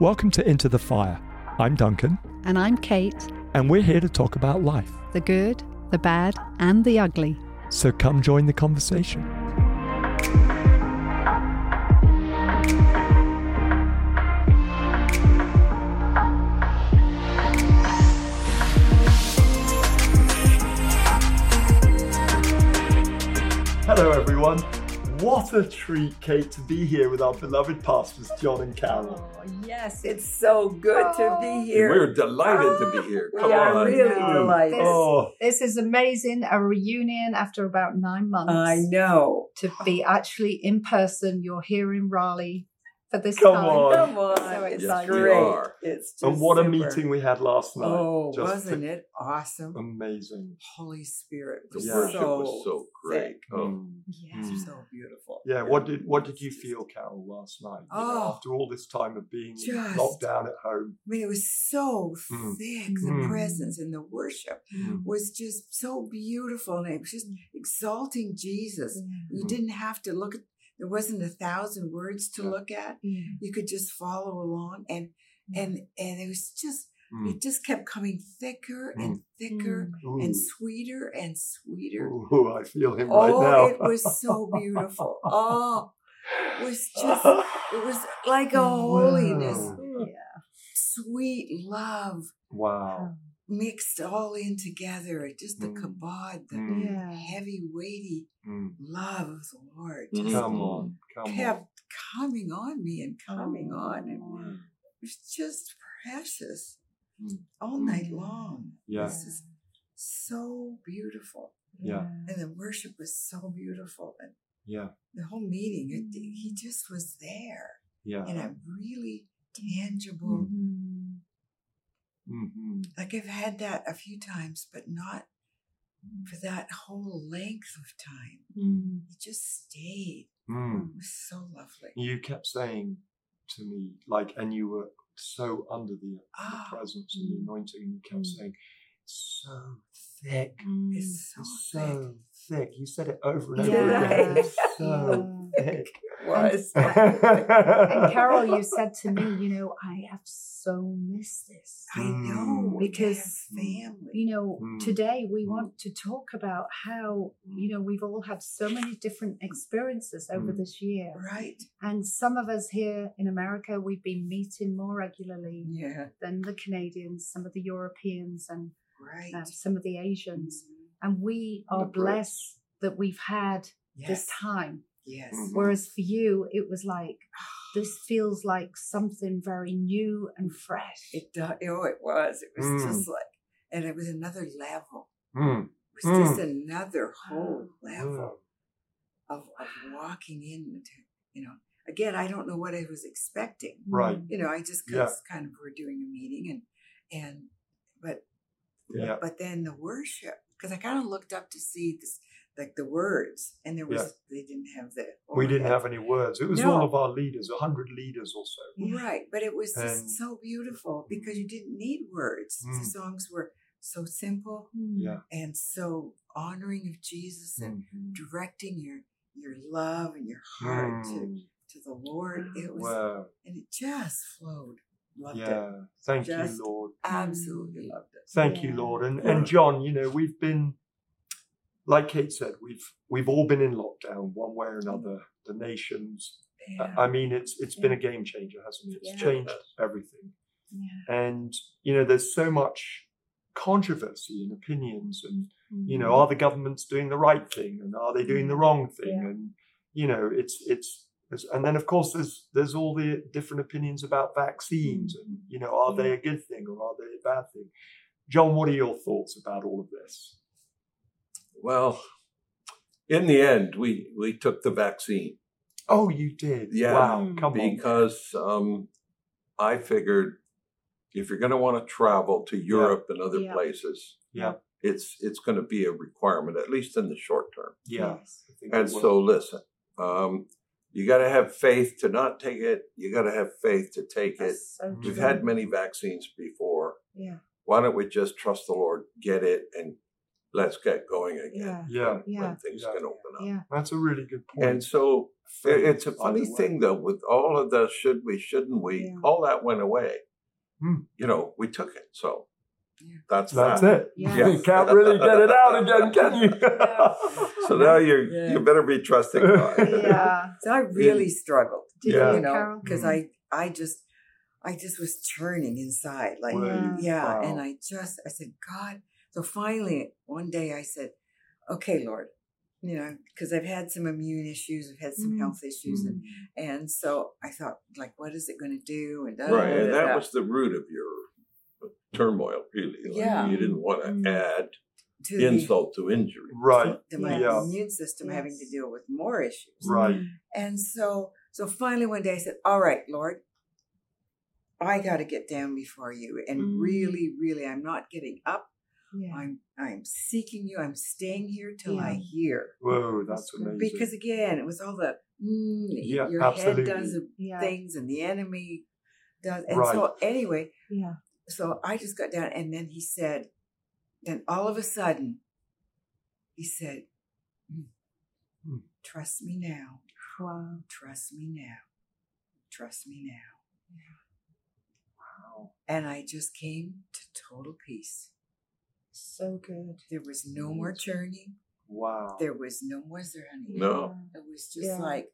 Welcome to Into the Fire. I'm Duncan, And I'm Kate, and we're here to talk about life. the good, the bad, and the ugly. So come join the conversation. Hello, everyone. What a treat, Kate, to be here with our beloved pastors, John and Carol. Oh, yes, it's so good to be here. We're delighted to be here. We are on. really Mm. delighted. Oh, This is amazing. A reunion after about nine months. I know. To be actually in person. You're here in Raleigh for this Come time. on. Come on. So it's exciting. we great. are. It's just and what a meeting we had last night. Oh, Just wasn't it awesome? Amazing. Holy Spirit The was Yeah. worship so was so great. Oh, Mm. Yes. Mm. So beautiful. Yeah, what did what did you feel, Carol, last night? You know, Oh. after all this time of being Just- locked down at home. I mean, it was so Mm. thick. The Mm. presence and the worship Mm. was just so beautiful. And it was just exalting Jesus. You Mm. didn't have to look at, there wasn't a thousand words to Yeah. look at. Yeah. You could just follow along. And, mm. and, and it was just, Mm. it just kept coming thicker and mm. thicker Ooh. and sweeter and sweeter. Oh, I feel him Oh, right now. it was so beautiful. Oh, it was just, it was like a holiness, Wow. sweet love Wow. Mixed all in together. Just the Mm. kabod, the Mm. Heavy, weighty Mm. love of the Lord just Come on. Come kept coming on me and coming Oh. on. And it was just precious Mm. all night long. Yeah. This is so beautiful. Yeah. And the worship was so beautiful. And Yeah. the whole meeting, it, he just was there Yeah. in a really tangible, Mm. Hmm like I've had that a few times, but not for that whole length of time. Mm. He just stayed. Mm. It was so lovely. You kept saying to me, like, and you were so under the, the Ah, presence and the Mm. anointing, and you kept Mm. saying, so thick. Mm. It's so, It's thick. so thick. You said it over and over Yeah. again. It's so thick. was. And Carol, you said to me, you know, I have so missed this. I know Because- because family. You know, Mm. today we Mm. want to talk about how, you know, we've all had so many different experiences over Mm. this year. Right. And some of us here in America, we've been meeting more regularly Yeah. than the Canadians, some of the Europeans, and Right. uh, some of the Asians. Mhm. And we are blessed that we've had Yes. this time. Yes. Mhm. Whereas for you, it was like, this feels like something very new and fresh. It do- oh, it was. It was Mm. just like, and it was another level. Mm. It was just another whole level Mm. of, of walking into, you know, again, I don't know what I was expecting. Right. You know, I just Yeah. kind of- kind of were doing a meeting and, and, but, Yeah. but then the worship, because I kind of looked up to see this, like the words, and there was, Yeah. they didn't have the, We didn't have any words. It was No. all of our leaders, a hundred leaders or so. Right, but it was just so beautiful because you didn't need words. Mm. The songs were so simple Mm. Yeah. and so honoring of Jesus and Mhm. directing your your love and your heart to, Mm. to the Lord. It was Wow. and it just flowed. Loved it. Yeah. Thank Just- you, Lord. Absolutely loved it. Thank you, Yeah. Lord. And and John, you know, we've been like Kate said, we've we've all been in lockdown one way or another. The nations. Yeah. I mean, it's it's been a game changer, hasn't it? It's Yeah. changed everything. Yeah. And you know, there's so much controversy and opinions and you know Mm. are the governments doing the right thing and are they doing the wrong thing Yeah. and you know it's it's it's- and then of course there's there's all the different opinions about vaccines and you know are they a good thing or are they a bad thing john what are your thoughts about all of this well, in the end, we, we took the vaccine oh you did Yeah. wow Mm. come on because um, I figured if you're going to want to travel to Europe and other Yeah. places, Yeah. it's it's going to be a requirement at least in the short term. yeah Yes. And so, listen, um, you got to have faith to not take it. You got to have faith to take it. So We've had many vaccines before. Yeah. Why don't we just trust the Lord, get it, and let's get going again. Yeah. Yeah, when, Yeah. when things Yeah. can open up. Yeah. that's a really good point. And so Faith, it's a funny the thing though, with all of the should we, shouldn't we, Yeah. all that went away. Hmm. You know, we took it. So Yeah. That's That's that. it. Yeah. You can't really get it out again, can you? So now you Yeah. you better be trusting God. Yeah. So I really struggled, Did Yeah. you, you know, because Mm. I I just I just was churning inside, like Well, yeah, wow. and I just I said, God. So finally, one day I said, Okay, Lord, you know, because I've had some immune issues, I've had some Mm. health issues, and Mm. and so I thought, like, what is it going to do? And da- Right. da- And that was the root of your turmoil, really. Like, Yeah. You didn't want to Mm. add to the- insult to injury. Right. to my Yeah. immune system having to deal with more issues. Right. And so, so finally one day I said, "All right, Lord, I got to get down before you, and Mm. really, really, I'm not getting up. Yeah. I'm, I'm seeking you. I'm staying here till I hear." Whoa, that's That's amazing. Because again, it was all the mm, Yeah, your absolutely. head does the Yeah. things, and the enemy does. And Right. so, anyway, Yeah. So I just got down, and then he said, then all of a sudden, he said, "Mm, Hmm. "Trust me now." Wow. trust me now. Trust me now. Wow. And I just came to total peace. So good. There was no more churning. Wow. There was no more zerning. No. It was just Yeah. like,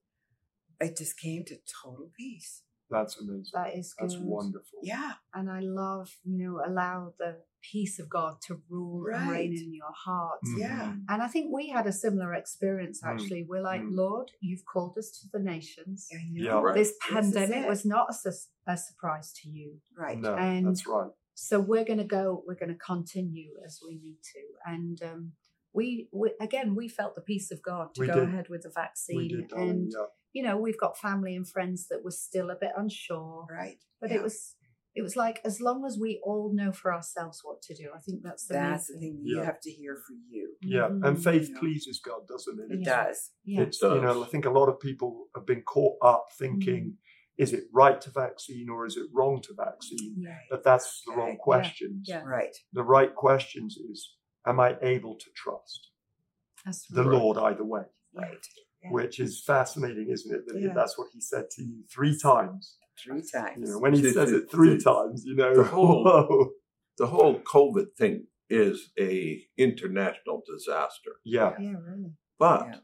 I just came to total peace. That's amazing. That is good. That's wonderful. Yeah. And I love, you know, allow the peace of God to rule and reign in your heart. Mhm. Yeah. And I think we had a similar experience Mm. actually. We're like, Mm. Lord, you've called us to the nations. I know. Yeah. Right. This This pandemic it. was not a, sus- a surprise to you. Right. No, And- that's right. So we're going to go, we're going to continue as we need to. And um, we, we, again, we felt the peace of God to We go did. ahead with the We vaccine. did, and, Yeah. You know, we've got family and friends that were still a bit unsure. Right. But Yeah. it was, it was like, as long as we all know for ourselves what to do, I think that's the that's the thing. thing you Yeah. have to hear for you. Yeah. And Mhm. faith Yeah. pleases God, doesn't it? It Yeah. does. Yeah. It's, you know. I think a lot of people have been caught up thinking, is it right to vaccine or is it wrong to vaccine? Yeah. But that's the wrong Right. questions. Yeah. Right. The right questions is, am I able to trust That's the right. Lord either way? Right. Yeah. Which is fascinating, isn't it? That Yeah. that's what he said to you three times. Three times. You know, when he The- says the- it three the- times, you know, the whole- The whole COVID thing is a international disaster. yeah. Yeah, really. But Yeah.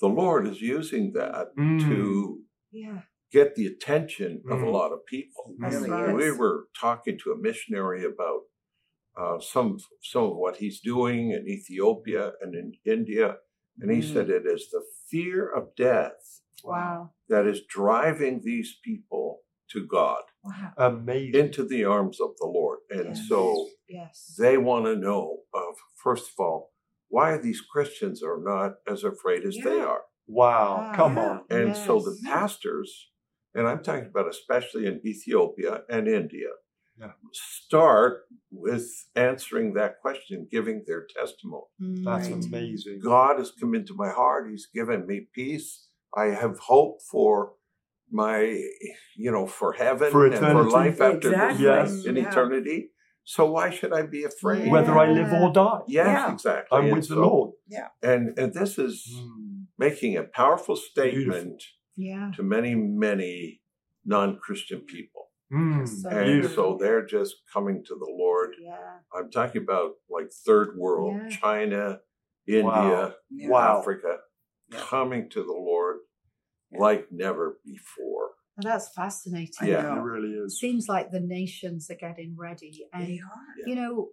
the Lord is using that Mm. to Yeah. get the attention of a Mm. lot of people. He That's really right. We were talking to a missionary about uh, some some of what he's doing in Ethiopia and in India, and he Mm. said it is the fear of death Wow. that is driving these people to God Wow. Amazing. into the arms of the Lord, and Yes. so Yes. they want to know of first of all why these Christians are not as afraid as they are. wow. Come Yeah. on. And so the pastors, and I'm talking about especially in Ethiopia and India, Yeah. start with answering that question, giving their testimony. That's Right. amazing. God has come into my heart. He's given me peace. I have hope for my, you know, for heaven For and for eternity. life after Exactly. Yes. in Yeah. eternity. So why should I be afraid? Whether I live or die, Yes, Yeah. exactly. I'm And with the so- Lord. And and this is Mm. making a powerful statement Yeah. to many, many non-Christian people. Mm. So And Beautiful. so they're just coming to the Lord. Yeah. I'm talking about like third world, Yeah. China, India, Wow. Yeah. Africa, Yeah. coming to the Lord Yeah. like never before. And that's fascinating. Yeah. It really is. Seems like the nations are getting ready. And, They are. you know,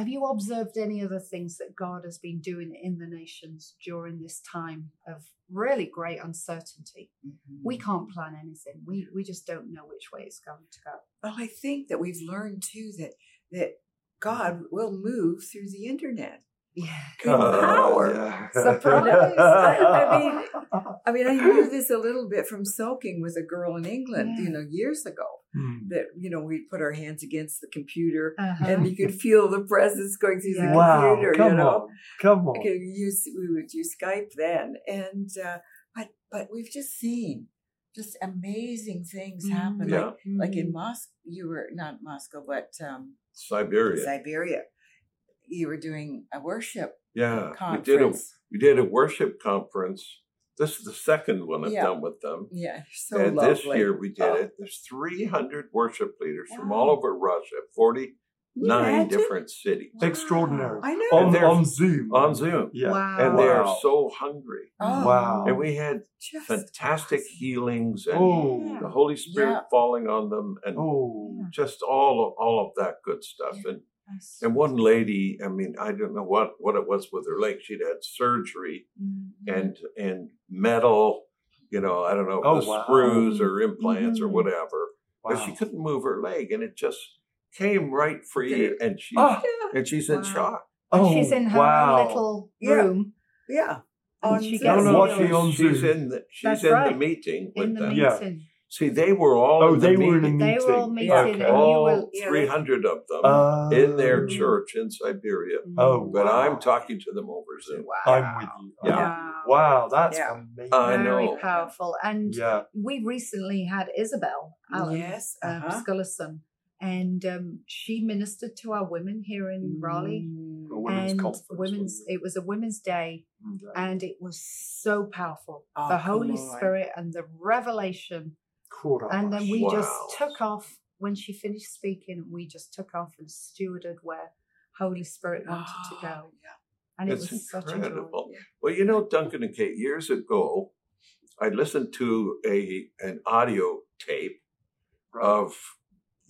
have you observed any other things that God has been doing in the nations during this time of really great uncertainty? Mhm. We can't plan anything. We we just don't know which way it's going to go. Well, I think that we've learned too that that God will move through the internet. Yeah. In power. yeah. Surprise. I mean, I mean, I knew this a little bit from soaking with a girl in England, Yeah. you know, years ago. Mm. That you know, we'd put our hands against the computer, Uh-huh. and you could feel the presence going through the Yeah. Wow. computer. Come you know, on. Come on. Okay, we use we would use Skype then, and uh, but but we've just seen just amazing things Mhm. happen. Yeah. Like like in. Moscow, you were not Moscow, but um, Siberia. Siberia. You were doing a worship Yeah, we did a we did a worship conference. This is the second one I've Yeah. done with them. yeah, so and lovely. this year we did Oh. it. There's 300 worship leaders from all over Russia, 49 Imagine. different cities Extraordinary. I know. On, And they're- on Zoom. on Zoom. Yeah. Wow. And they are so hungry. Oh, Wow. And we had just fantastic awesome. healings and Oh. the Holy Spirit Yeah. falling on them and Oh. just all of, all of that good stuff. And Yes. And one lady, I mean, I don't know what, what it was with her leg. She'd had surgery Mhm. and and metal, you know, I don't know, Oh, the wow. screws or implants or Mhm. whatever. But she couldn't move her leg, and it just came right free, Did it? and she. Yeah. and she's in Wow. shock. And Oh, she's in her wow. own little room Yeah. And On she Zoom. No, no, healed watching on she's in the she's That's in right. the meeting with in the them. Yeah. Meeting. See, they were all Oh, in they the were in a meeting. They were all meeting. meeting, Okay. and you all were. Three hundred of them Uh, in their church in Siberia. Oh, But wow. I'm talking to them over Zoom. Wow. I'm with you. Yeah. Wow. Wow, that's Yeah. amazing. I Very know. powerful. And yeah. we recently had Isabel Allum, Yes. um, uh-huh. Scullison, and um, she ministered to our women here in Raleigh. Mm. A women's and conference, women's, it? it was a women's day, Mm, and it was so powerful. Oh, the Holy. Spirit and the revelation, Caught up. and then we Wow. just took off when she finished speaking. We just took off and stewarded where Holy Spirit wanted to Oh, go, yeah. and it It's was such a joy. incredible. Well, you know, Duncan and Kate, years ago, I listened to a an audio tape Right. of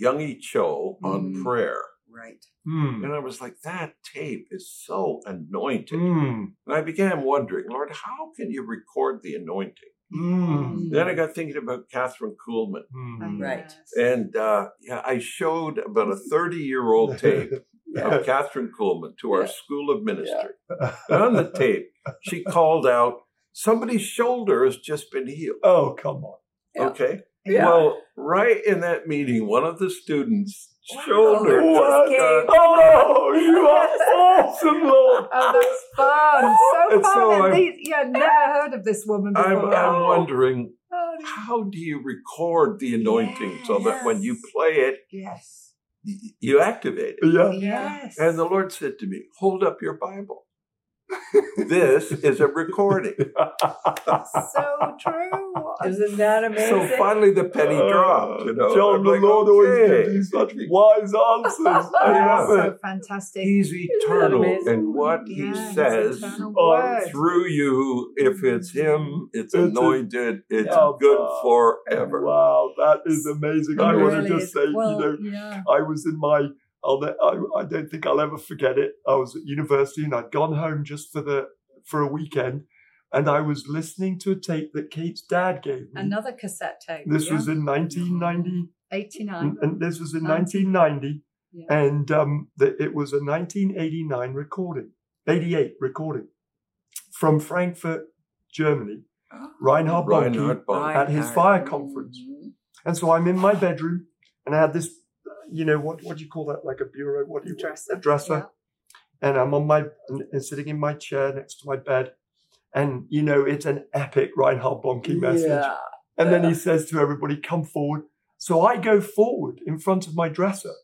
Yonggi Cho on Mm. prayer. Right. Mm. And I was like, that tape is so anointed. Mm. And I began wondering, Lord, how can you record the anointing? Mm. Then I got thinking about Kathryn Kuhlman. Mm. Right. And uh, yeah, I showed about a 30 year old tape of Kathryn Kuhlman to our Yeah. school of ministry. And on the tape, she called out, Somebody's shoulder has just been healed. oh, come on. Yeah. Okay. Yeah. Well, right in that meeting, one of the students' Wow. Shoulder oh, Just What? just Oh, you are awesome, Lord. Oh, that's fun! So And fun! so and these, yeah, never heard of this woman before. I'm, I'm wondering, Oh, how do you record the anointing so that when you play it, yes, you activate it? Yeah. yes. And the Lord said to me, Hold up your Bible. This is a recording. so true. Isn't that amazing? So finally the penny Uh, dropped. You know, John, I'm the like, Lord always gives you such wise answers. I Yeah. love so it. fantastic. He's eternal, amazing? and what he says eternal Oh, through you, if it's him, it's It's a- anointed, it's Yeah. good forever. Wow, that is amazing. I It want to just is. say, you know, yeah. I was in my, I'll, I, I don't think I'll ever forget it. I was at university and I'd gone home just for the for a weekend, and I was listening to a tape that Kate's dad gave me. Another cassette tape. this yeah. was in 1990, 89. and, and this was in 1990, Yeah. and um, the, it was a 1989 recording, 88 recording from Frankfurt, Germany. Oh. Reinhard Bonnke Reinhard at his fire conference. Mhm. And so I'm in my bedroom and I had this, you know, what, what do you call that? Like a bureau? What do you Dresser. A dresser. And I'm on my, and, sitting in my chair next to my bed. And, you know, it's an epic Reinhard Bonnke message. Yeah. And then he says to everybody, come forward. So I go forward in front of my dresser.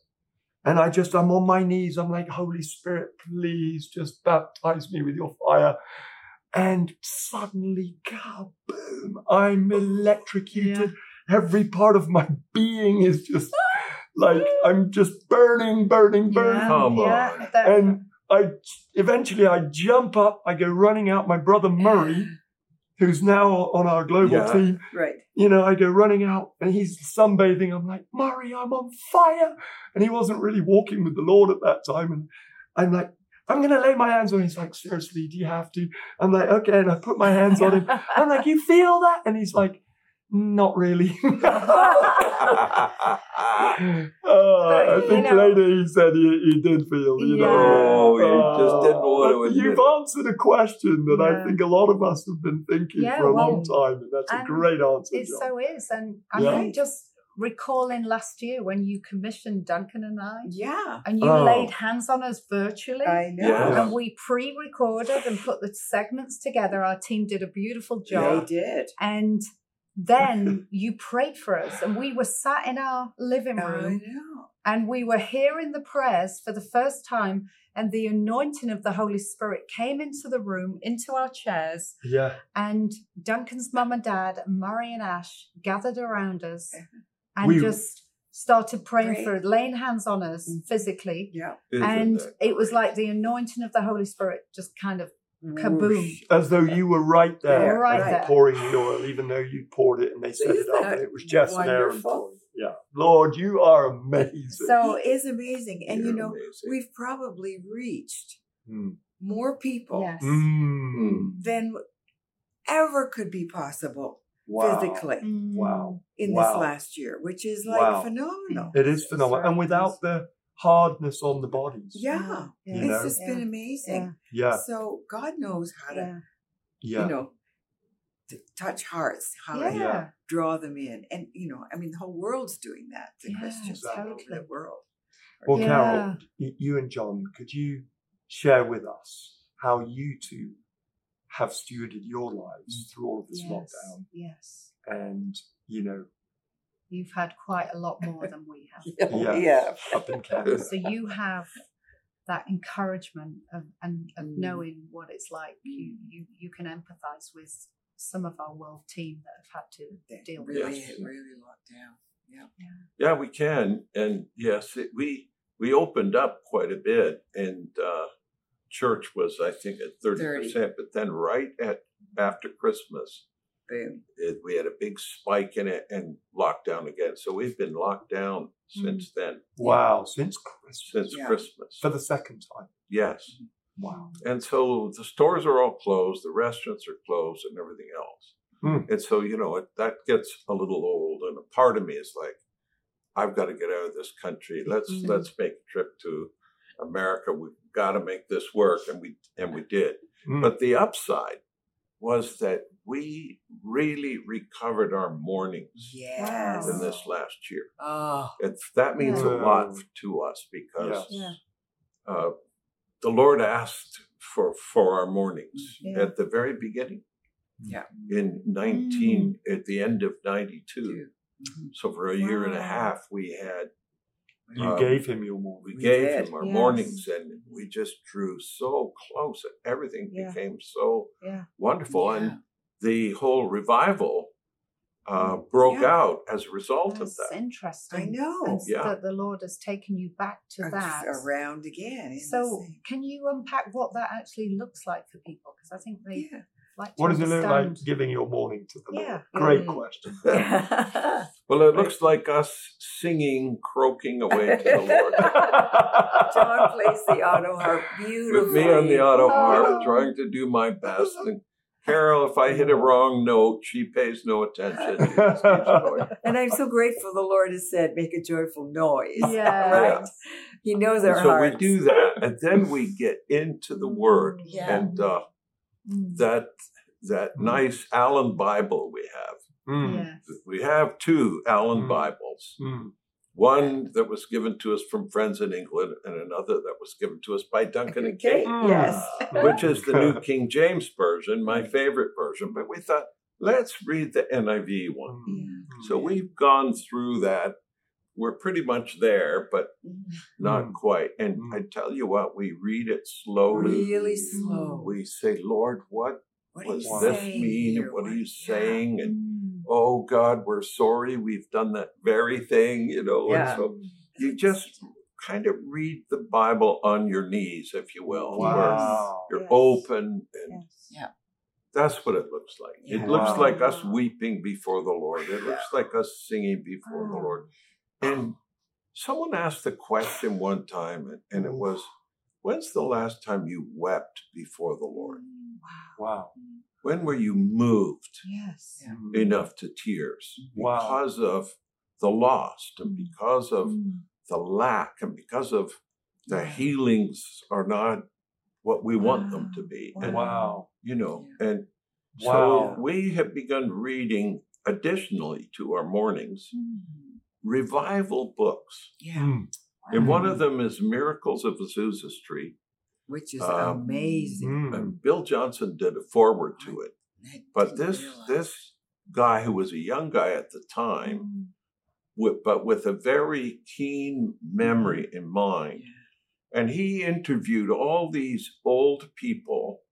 And I just, I'm on my knees. I'm like, Holy Spirit, please just baptize me with your fire. And suddenly, kaboom, I'm electrocuted. Every part of my being is just like, I'm just burning, burning, burning. Yeah, Come yeah, on. And I eventually I jump up, I go running out. My brother Murray, who's now on our global Yeah. team, Right. you know, I go running out and he's sunbathing. I'm like, Murray, I'm on fire. And he wasn't really walking with the Lord at that time. And I'm like, I'm going to lay my hands on him. He's like, seriously, do you have to? I'm like, okay. And I put my hands on him. I'm like, you feel that? And he's like, not really. Uh, I think know- later he said he, he did feel, you know. Oh, he just didn't want to You've it. answered a question that I think a lot of us have been thinking Yeah, for a well, long time, and that's a great answer. It John. so is. And I'm Yeah. just recalling last year when you commissioned Duncan and I, Yeah. and you Oh. laid hands on us virtually. I know. Yeah. And we pre recorded and put the segments together. Our team did a beautiful job. They did. And then you prayed for us, and we were sat in our living I room, know. And we were hearing the prayers for the first time, and the anointing of the Holy Spirit came into the room, into our chairs. Yeah. And Duncan's mum and dad, Murray and Ash, gathered around us and We- just started praying Pray. for it, laying hands on us Mm. physically. Yeah. Isn't and that it was like the anointing of the Holy Spirit just kind of kaboom. As though you were right there, Yeah, right there. pouring the oil, even though you poured it and they set it Isn't up, and it was just and Aaron wonderful? pouring. Yeah, Lord, you are amazing. So it's amazing. And you You're know, amazing. we've probably reached Mm. more people Yes. Mm. than ever could be possible Wow. physically. Wow. in Wow. this last year, which is like Wow. phenomenal. It is phenomenal, and without the hardness on the bodies. Yeah. You It's know? just been amazing. Yeah, So God knows how to, Yeah. yeah, you know, to touch hearts, how Yeah. to Yeah. draw them in. And, you know, I mean, the whole world's doing that to Yeah, Christians all over the world. Well, Yeah. Carol, you and John, could you share with us how you two have stewarded your lives mm. through all of this Yes. lockdown? Yes. And you know, You've had quite a lot more than we have. Yeah. Yes. up in Canada. So you have that encouragement of and of Mm. knowing what it's like. You you you can empathize with some of our world team that have had to They deal with really, Yes. really locked down. Yeah. Yeah, we can, and yes, it, we we opened up quite a bit, and uh, church was I think at thirty percent, but then right at after Christmas, Boom. it, we had a big spike in it and lockdown again. So we've been locked down since then, Wow, since Christmas since Yeah. Christmas. for the second time. Yes, Wow. and so the stores are all closed, the restaurants are closed, and everything else. Hmm. And so you know it, that gets a little old, and a part of me is like, I've got to get out of this country. Let's Mhm. let's make a trip to America. We've got to make this work, and we and we did. Mm. But the upside was that we really recovered our mornings Yes. in this last year. Oh, It's, that means a lot to us because Yeah. uh, the Lord asked for for our mornings Yeah. at the very beginning. Yeah. In nineteen, at the end of ninety two. Two. Mhm. So for a year and a half, we had You Um, gave him your morning. we We gave did. him our Yes. mornings, and we just drew so close, and everything Yeah. became so Yeah. wonderful, Yeah. and the whole revival uh, broke Yeah. out as a result of That's that. interesting. I know. And Yeah. that the Lord has taken you back to Ar- that. Around again. So, can you unpack what that actually looks like for people? Because I think they yeah. like to What does it look like giving your morning to the Yeah. Lord? Great Mm. question. Well, it looks like us singing, croaking away to the Lord. John plays the auto harp beautifully. With me on the auto harp, Oh. trying to do my best. And Carol, if I hit a wrong note, she pays no attention. She just keeps going. And I'm so grateful the Lord has said, make a joyful noise. Yeah. right? He knows our And so hearts. we do that, and then we get into the Word, Yeah. and uh, Mm. that that nice Allan Bible we have. Mm. Yes. We have two Allan Mm. Bibles. Mm. One that was given to us from friends in England, and another that was given to us by Duncan and Okay, Kate, Yes. which is the New King James Version, my favorite version. But we thought, let's read the NIV one. Mm. So we've gone through that. We're pretty much there, but not Mm. quite. And Mm. I tell you what, we read it slowly. Really slow. We say, Lord, what What does this mean? here? And what are you Yeah. saying? And Mm. Oh God, we're sorry we've done that very thing, you know. Yeah. And so you just kind of read the Bible on your knees, if you will. Wow. You're Yes. open and Yes. that's what it looks like. It looks Wow. like us weeping before the Lord. It looks like us singing before the Oh. Lord. And someone asked the question one time, and- and it mm. was, When's the last time you wept before the Lord? Wow. Wow. When were you moved Yes. Yeah. Mm. enough to tears Wow. because of the lost and because of Mm. the lack and because of the Yeah. healings are not what we want them to be? And, Wow. you know, and Wow. so we have begun reading additionally to our mornings Mm. revival books. Yeah. Mm. And one of them is Miracles of Azusa Street. Which is Um, amazing. And Bill Johnson did a forward to it. I But this realize. this guy who was a young guy at the time Mm. with, but with a very keen memory in mind. And he interviewed all these old people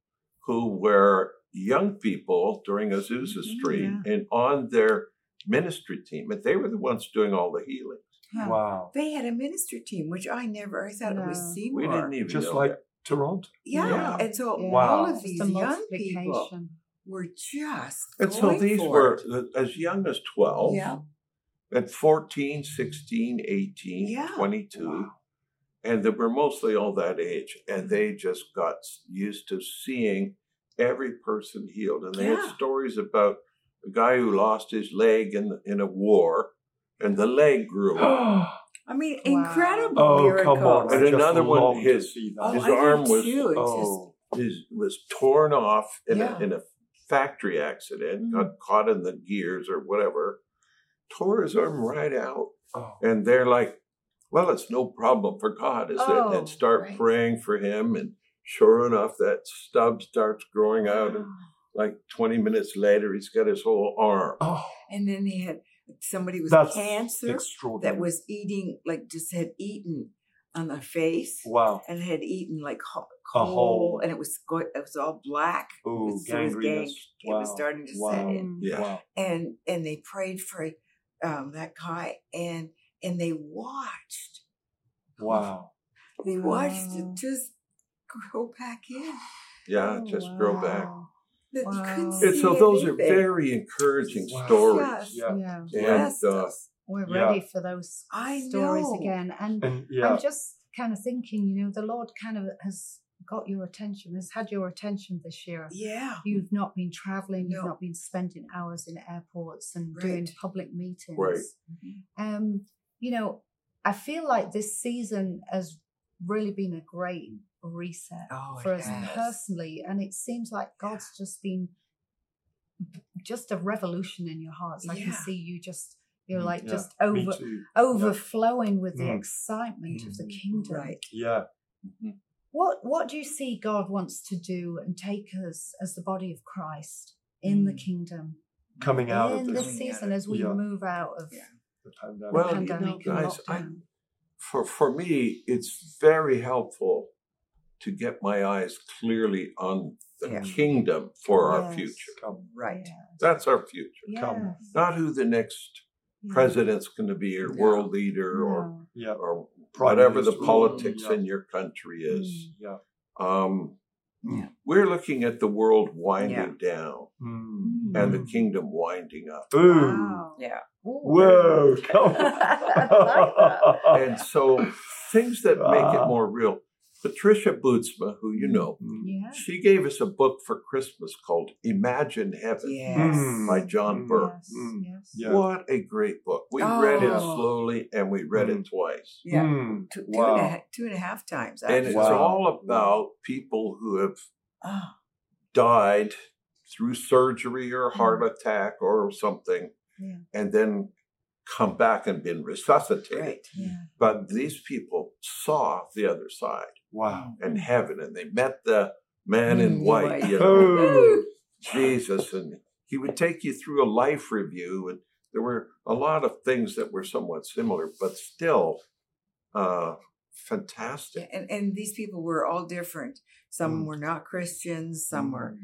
who were young people during Azusa Mhm, Street and on their ministry team. And they were the ones doing all the healing. Huh. Wow. They had a ministry team, which I never. I thought it was No. Seymour. We didn't even Just know like that. Toronto. yeah. Yeah. and so Yeah. Wow. all of Just these the young people multiplication. were just And so these for were it. as young as 12, Yeah. at 14, 16, 18, Yeah. 22. And they were mostly all that age. And mm-hmm. they just got used to seeing every person healed. And they Yeah. had stories about a guy who lost his leg in, in a war and the leg grew. oh, I mean, Wow. incredible miracles. come on. And just another one, long his- see. Oh, his arm was- too. It's Oh, His was torn off in, Yeah. a, in a factory accident, Mm. got caught in the gears or whatever, tore his arm right out. oh. And they're like, well, it's no problem for God, is it? Oh, And start right. praying for him. And sure enough, that stub starts growing out. And like 20 minutes later, he's got his whole arm. oh, And then he had somebody with that's cancer that was eating, like just had eaten on the face wow. and had eaten like ho- A hole. and it was go- it was all black. Oh, It was- it was gang- gangrenous. it was starting to wow. set in. Yeah. Wow. and and they prayed for um, that guy and and they watched Wow. they watched Wow. it just grow back in Yeah, Oh, just grow back. Wow. you couldn't see And so those are very encouraging Wow. stories. Yes. Yeah. Yeah. And Blessed uh. We're Yeah. ready for those I stories know. again. And And yeah. I'm just kind of thinking, you know, the Lord kind of has got your attention, has had your attention this year. yeah You've not been traveling, you've not been spending hours in airports and doing public meetings. Right. Um, you know, I feel like this season has really been a great reset Oh, it for us personally. And it seems like God's just been just a revolution in your hearts. I can see you just you're Mm, like yeah. just over too. overflowing with the Mm. excitement of the Mhm. kingdom. right Yeah. What what do you see God wants to do and take us as the body of Christ in the Mm. kingdom Coming out of in this, this Coming out season as we yeah. move out of Yeah. the pandemic. Well, the you know, guys, and I- lockdown? for for me, it's very helpful to get my eyes clearly on the Yeah. kingdom for our future. Come. right That's our future. Come. Yes. Not who the next Yeah. president's going to be or No. world leader or Yeah. or Prime whatever the Minister, politics yeah. in your country is. Yeah. Um, Yeah. We're looking at the world winding Yeah. down Mm. and the Mm. kingdom winding up. Ooh. Wow. yeah Ooh. Whoa. Come on. And so things that make it more real. Patricia Bootsma, who you know, Mm. Yeah. she gave us a book for Christmas called Imagine Heaven yes Mm. by John Mm. Burke. Yes. Mm. Yes. What a great book. We read it Oh. slowly and we read it twice. yeah Mm. two, two and a two and a half times And it's Wow. all about people who have oh, died through surgery or heart attack or something, Yeah. and then come back and been resuscitated. right Yeah. But these people saw the other side Wow. and heaven, and they met the man in Mm, white, you know, Oh. Jesus, and he would take you through a life review, and there were a lot of things that were somewhat similar, but still uh, fantastic. And and these people were all different some Mm. were not christians some were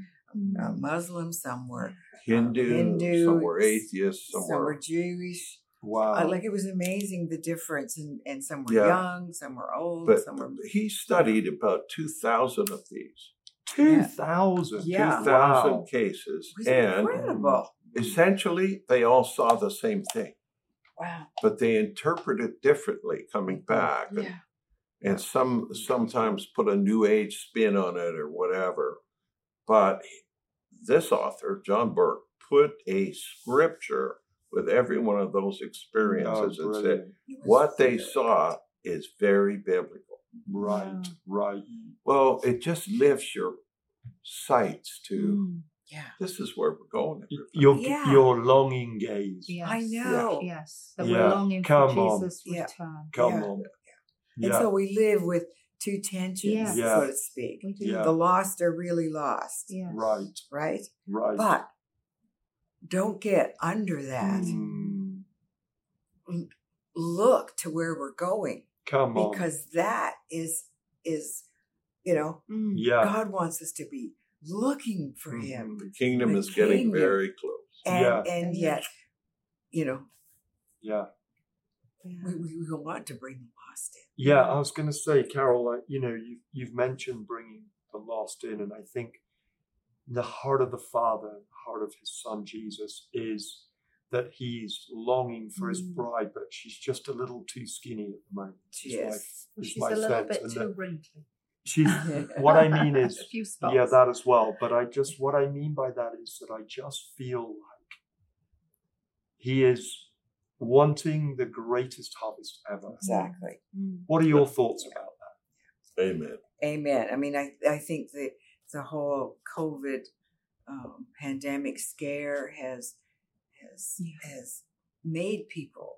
uh, muslims some were Hindu, Hindu, some were atheists, some, some were were jewish Wow. Uh, like it was amazing the difference and and some were Yeah. young some were old But some were he studied about 2,000 of these, 2,000. Yeah. 2,000 Wow. cases. it was And incredible essentially, they all saw the same thing, wow but they interpreted differently coming back. And, yeah and some sometimes put a new age spin on it or whatever. But this author, John Burke, put a scripture with every one of those experiences Oh, and said, brilliant. It was what they saw is very biblical. Right, right. Well, it just lifts your sights to Mm. yeah this is where we're going. everybody. Your, Yeah. your longing gaze. Yes. i know Yes. That Yeah. we're longing Come for on. Jesus' Yeah. return. Come Yeah. on. and Yeah. so we live with two tensions Yes. Yeah. so to speak We do. Yeah. the lost are really lost Yes. Right, right right. but don't get under that Mm. look to where we're going Come on. because that is is you know Mm. yeah. God wants us to be looking for Him, The kingdom The is getting very close. and Yeah. and yet, you know, Yeah. we, we, we want to bring the lost in. Yeah, I was going to say, Carol, like, you know, you, you've mentioned bringing the lost in, and I think the heart of the Father, the heart of his Son Jesus, is that he's longing for his Mm. bride, but she's just a little too skinny at the moment. is Yes. my- Well, she's my a little sense, bit and too wrinkly. She's what I mean is A few spots. yeah, that as well. But I just what I mean by that is that I just feel like he is wanting the greatest harvest ever. Exactly. Mm. What are your thoughts about that? Amen. Amen. I mean, I, I think that the whole COVID um, pandemic scare has has has made people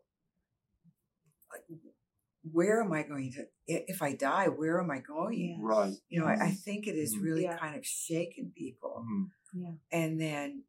like, where am I going to? If I die, where am I going? Yes. Right. You know, I, I think it has Mhm. really Yeah. kind of shaken people. Mm. Yeah. and then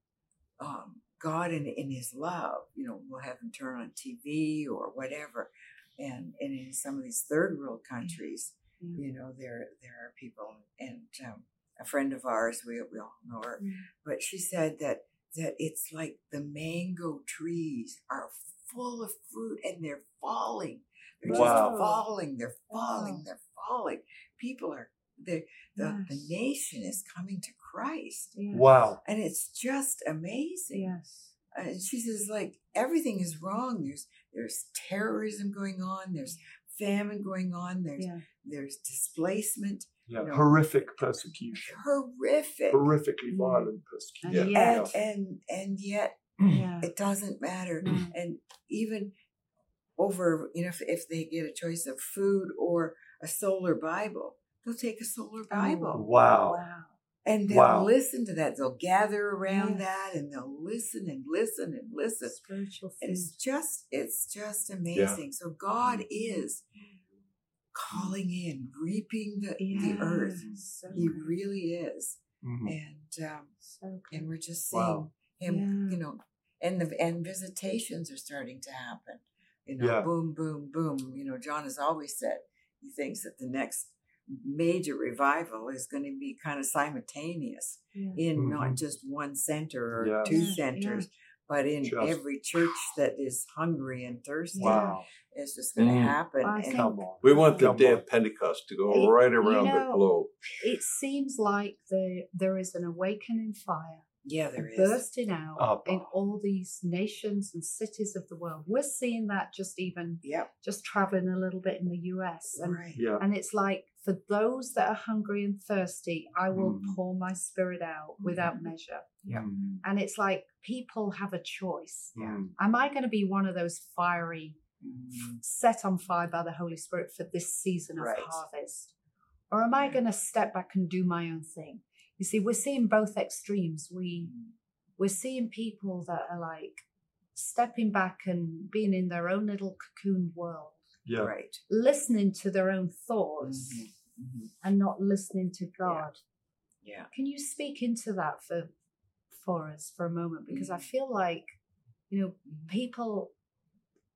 um, God in in His love, you know, we'll have them turn on TV or whatever, and and in some of these third world countries, Yeah. you know, there there are people, and um, a friend of ours, we we all know her, Mm. but she said that that it's like the mango trees are full of fruit and they're falling. They're Wow. just falling. They're falling. Wow. They're falling. People are the the, the nation is coming to Christ Yes. Wow. and it's just amazing. Yes. And she says, like everything is wrong. There's there's terrorism going on. There's famine going on. There's Yeah. there's displacement. Yeah. No. Horrific persecution. Horrific. Horrifically Mm. violent persecution. Yeah. And and and yet Yeah. it doesn't matter. No. And even over, you know, if, if they get a choice of food or a solar Bible, they'll take a solar Bible. Wow. Wow. And they'll Wow. listen to that. They'll gather around Yes. that and they'll listen and listen and listen. Spiritual food. And it's just it's just amazing. So God is calling in, reaping the, the earth. So He good. really is. Mhm. And um, So and we're just seeing Wow. him, Yeah. you know, and the and visitations are starting to happen. You know, Yeah. boom, boom, boom. You know, John has always said he thinks that the next major revival is going to be kind of simultaneous Yeah. in not Mhm. just one center or Yes. two Yeah, yeah. centers, but in Just- every church that is hungry and thirsty. Wow. It's just going to Mm. happen. I and Come on. We want the Come day on. of Pentecost to go It- right you around know, the globe. It seems like the, there is an awakening fire yeah, there is. bursting out Abba. in all these nations and cities of the world. We're seeing that just even Yep. just traveling a little bit in the US. And, Right. Yeah. and it's like, for those that are hungry and thirsty, I will Mm. pour my spirit out without measure. Yeah. Mm. And it's like people have a choice. Mm. Am I going to be one of those fiery, Mm. set on fire by the Holy Spirit for this season of harvest? Or am I going to step back and do my own thing? You see, we're seeing both extremes. We we're seeing people that are like stepping back and being in their own little cocooned world, Yeah. Right. listening to their own thoughts Mhm. Mhm. and not listening to God. Yeah. Can you speak into that for for us for a moment? Because Mm. I feel like, you know, people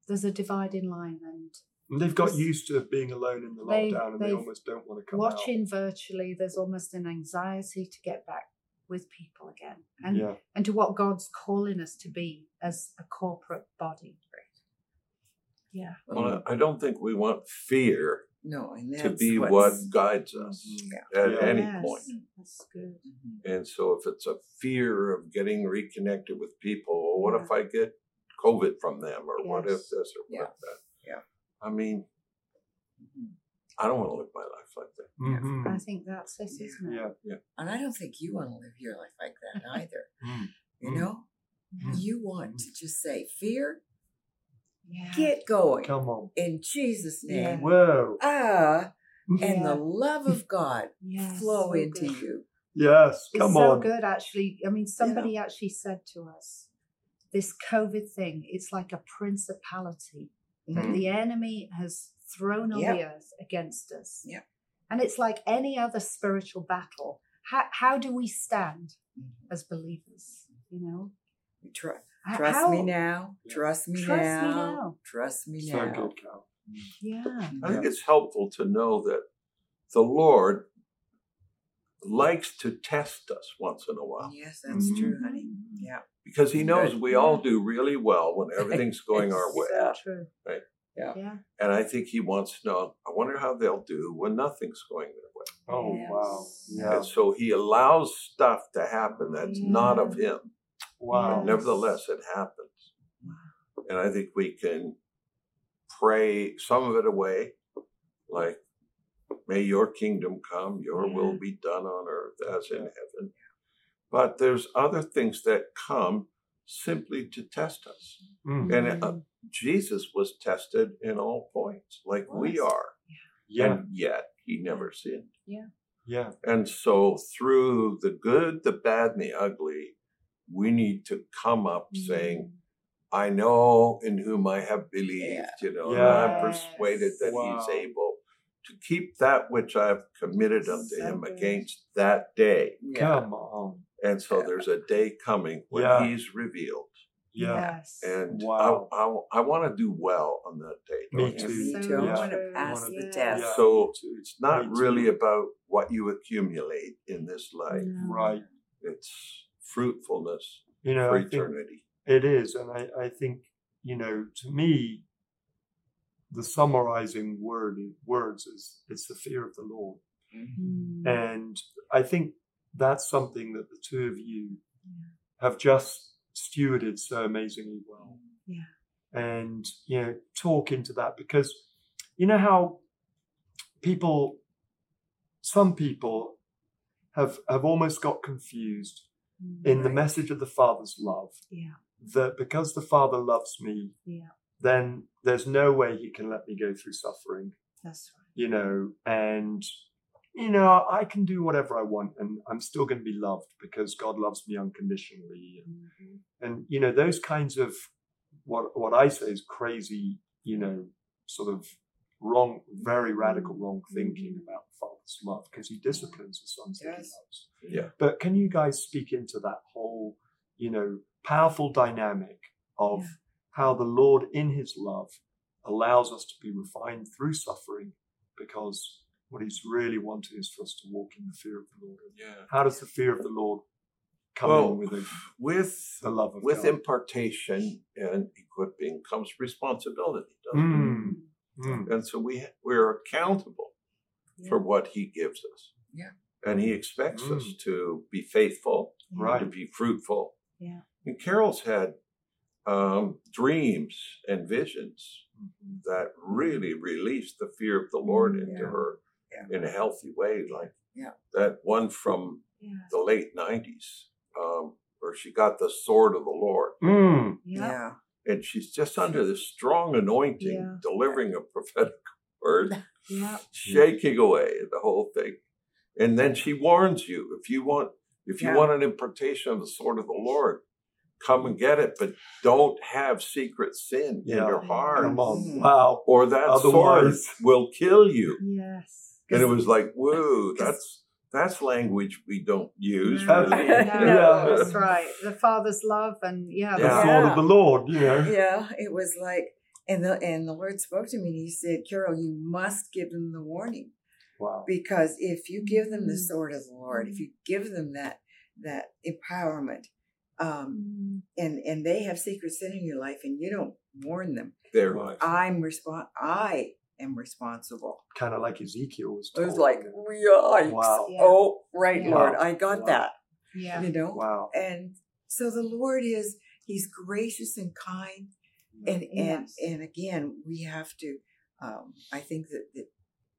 there's a dividing line and And they've got used to being alone in the They- lockdown and they almost don't want to come watching virtually there's almost an anxiety to get back with people again and yeah. and to what God's calling us to be as a corporate body. Yeah. Well, I don't think we want fear No, and that's to be what guides us Mhm. at Yeah. any Yes, point. That's good. Mhm. And so if it's a fear of getting reconnected with people, or what Yeah. if I get COVID from them, or what if this or Yeah. what if that? Yeah. I mean. I don't want to live my life like that. Mhm. I think that's it, Yeah. isn't it? Yeah. And I don't think you want to live your life like that either. Mm. You Mm. know, you want to just say, "Fear, Yeah. get going Come on. in Jesus' Yeah. name." Whoa. Ah, and the love of God Yes, flow so into good. you. Yes. come It's Come so on. good, actually. I mean, somebody actually said to us, this COVID thing, it's like a principality that Mhm. the enemy has thrown on Yep. the earth against us. Yep. And it's like any other spiritual battle. How, how do we stand Mhm. as believers? You know? We try. H- Trust how- me now. Trust me Trust me now. now. Trust me So now. good, Cal. Yeah. Mm. I think it's helpful to know that the Lord likes to test us once in a while Yes, that's true, Mhm. honey. Mm-hmm. Yeah. because he mm. knows Right. we all do really well when everything's going our way. Yeah. True. Right. Yeah. Yeah. And I think he wants to know, I wonder how they'll do when nothing's going their way. Oh Yes. wow. Yeah. And so he allows stuff to happen that's not of him. Wow. Yes. Nevertheless, it happens. And I think we can pray some of it away, like, may your kingdom come, your will be done on earth as in heaven. But there's other things that come simply to test us. Mm. And uh, Jesus was tested in all points, like we are. Yeah. And yet he never sinned. Yeah. Yeah. And so through the good, the bad, and the ugly, we need to come up saying, I know in whom I have believed, Yeah. you know, and I'm persuaded that Wow. he's able to keep that which I've committed unto So him good. against that day. Yeah. Come on. And so Yeah. there's a day coming when Yeah. he's revealed. Yeah. Yes. And Wow. I, I, I want to do well on that day. Me don't you? too. Me So too. I want to pass Wanna the test. Yeah. So it's not really about what you accumulate in this life. No. right. It's fruitfulness You know, for I eternity. it is, and I, I think you know, to me, the summarizing word words is it's the fear of the Lord, Mm. and I think that's something that the two of you have just stewarded so amazingly well. Yeah. and you know, talk into that because you know how people, some people have have almost got confused In the message of the Father's love Yeah. that because the Father loves me, Yeah. then there's no way He can let me go through suffering, That's right. you know, and you know I can do whatever I want, and I'm still going to be loved because God loves me unconditionally, and, Mhm. and you know those kinds of what what I say is crazy, you know, sort of wrong, very radical wrong thinking Mhm. about the Father's love because He disciplines his sons that He loves. Yeah. But can you guys speak into that whole, you know, powerful dynamic of Yeah. how the Lord in his love allows us to be refined through suffering because what he's really wanting is for us to walk in the fear of the Lord. Yeah. How does the fear of the Lord come Well, in with the, with the love of with God? impartation and equipping comes responsibility, doesn't it? Mm, mm, And so we we're accountable Yeah. for what he gives us. Yeah. And he expects us Mm. to be faithful, Yeah. Right. to be fruitful. Yeah. And Carol's had um, dreams and visions mhm. that really released the fear of the Lord Mm. into Yeah. her Yeah. in a healthy way, like Yeah. that one from Yeah. the late '90s, um, where she got the sword of the Lord, Mm, Yeah. Yeah. and she's just under this strong anointing, Yeah. delivering a prophetic word, Yeah. shaking away the whole thing, and then she warns you if you want if you Yeah. want an impartation of the sword of the Lord, come and get it, but don't have secret sin in your heart, Mm. Wow. or that sword will kill you. Yes. And it was like, whoa, that's that's language we don't use. No, really. no, Yeah. that's right. The Father's love and yeah, The the Yeah. sword of the Lord, you know. Yeah. It was like, and the and the Lord spoke to me and He said, "Carol, you must give them the warning Wow. because if you give them the Mm. sword of the Lord, if you give them that that empowerment, um, Mm, and and they have secret sin in your life, and you don't warn them, Their Right. life. I'm respond I am responsible." Kind of like Ezekiel was It was like, yikes! Wow. Yeah. Oh, right, Yeah. Lord, I got Wow. that. yeah. You know, Wow. and so the Lord is He's gracious and kind, and and Yes. and again, we have to. Um, I think that, that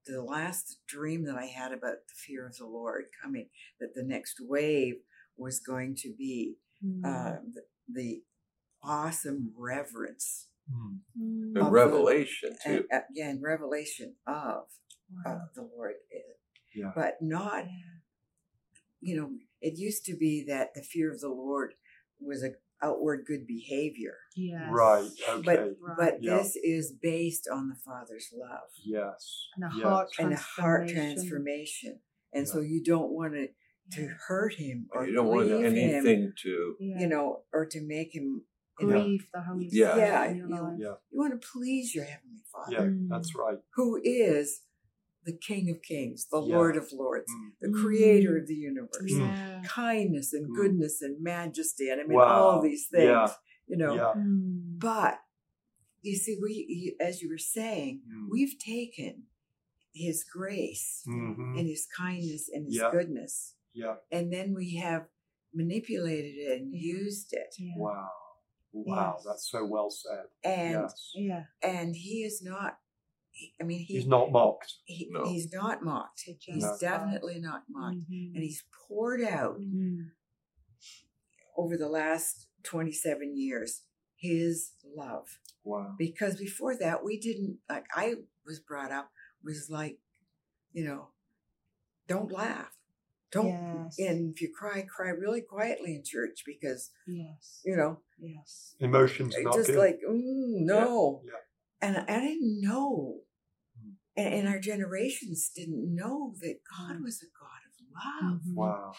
the last dream that I had about the fear of the Lord coming, that the next wave was going to be Mm. uh, the, the awesome reverence Mm. Mm. And of the- revelation too. and, again revelation of Wow. of the Lord, Yeah. but not you know, it used to be that the fear of the Lord was a outward good behavior. Yes. Right. Okay. But Right. but Yeah. this is based on the Father's love yes. And a yes. heart and a heart transformation. transformation. And so you don't want to to hurt him or you don't want grieve him, anything to you know, or to make him You know, grieve the Holy Yeah. Spirit Yeah, in your you- life. Yeah. you want to please your heavenly Father, Yeah, Mm. that's right. who is the King of Kings, the Yeah. Lord of Lords, Mm. the Creator Mm. of the universe. Yeah. Kindness and Mm. goodness and majesty, and I mean Wow. all these things. Yeah. You know, Yeah. Mm. but you see, we, as you were saying, Mm. we've taken His grace Mhm. and His kindness and His Yeah. goodness, Yeah. and then we have manipulated it and used it. Yeah. Wow. Wow. Yes. That's so well said. And yes. Yeah. and He is not. I mean, he, He's not mocked. he No. he's not mocked. He's just definitely not mocked, Mhm. and he's poured out Mm. over the last twenty seven years his love. Wow. because before that we didn't like i was brought up was like you know don't laugh don't Yes. and if you cry cry really quietly in church because Yes. you know Yes. Emotions not just good. like mm, no Yeah. and i didn't know Mm. and, and our generations didn't know that god Mm. was a god of love Mhm. wow.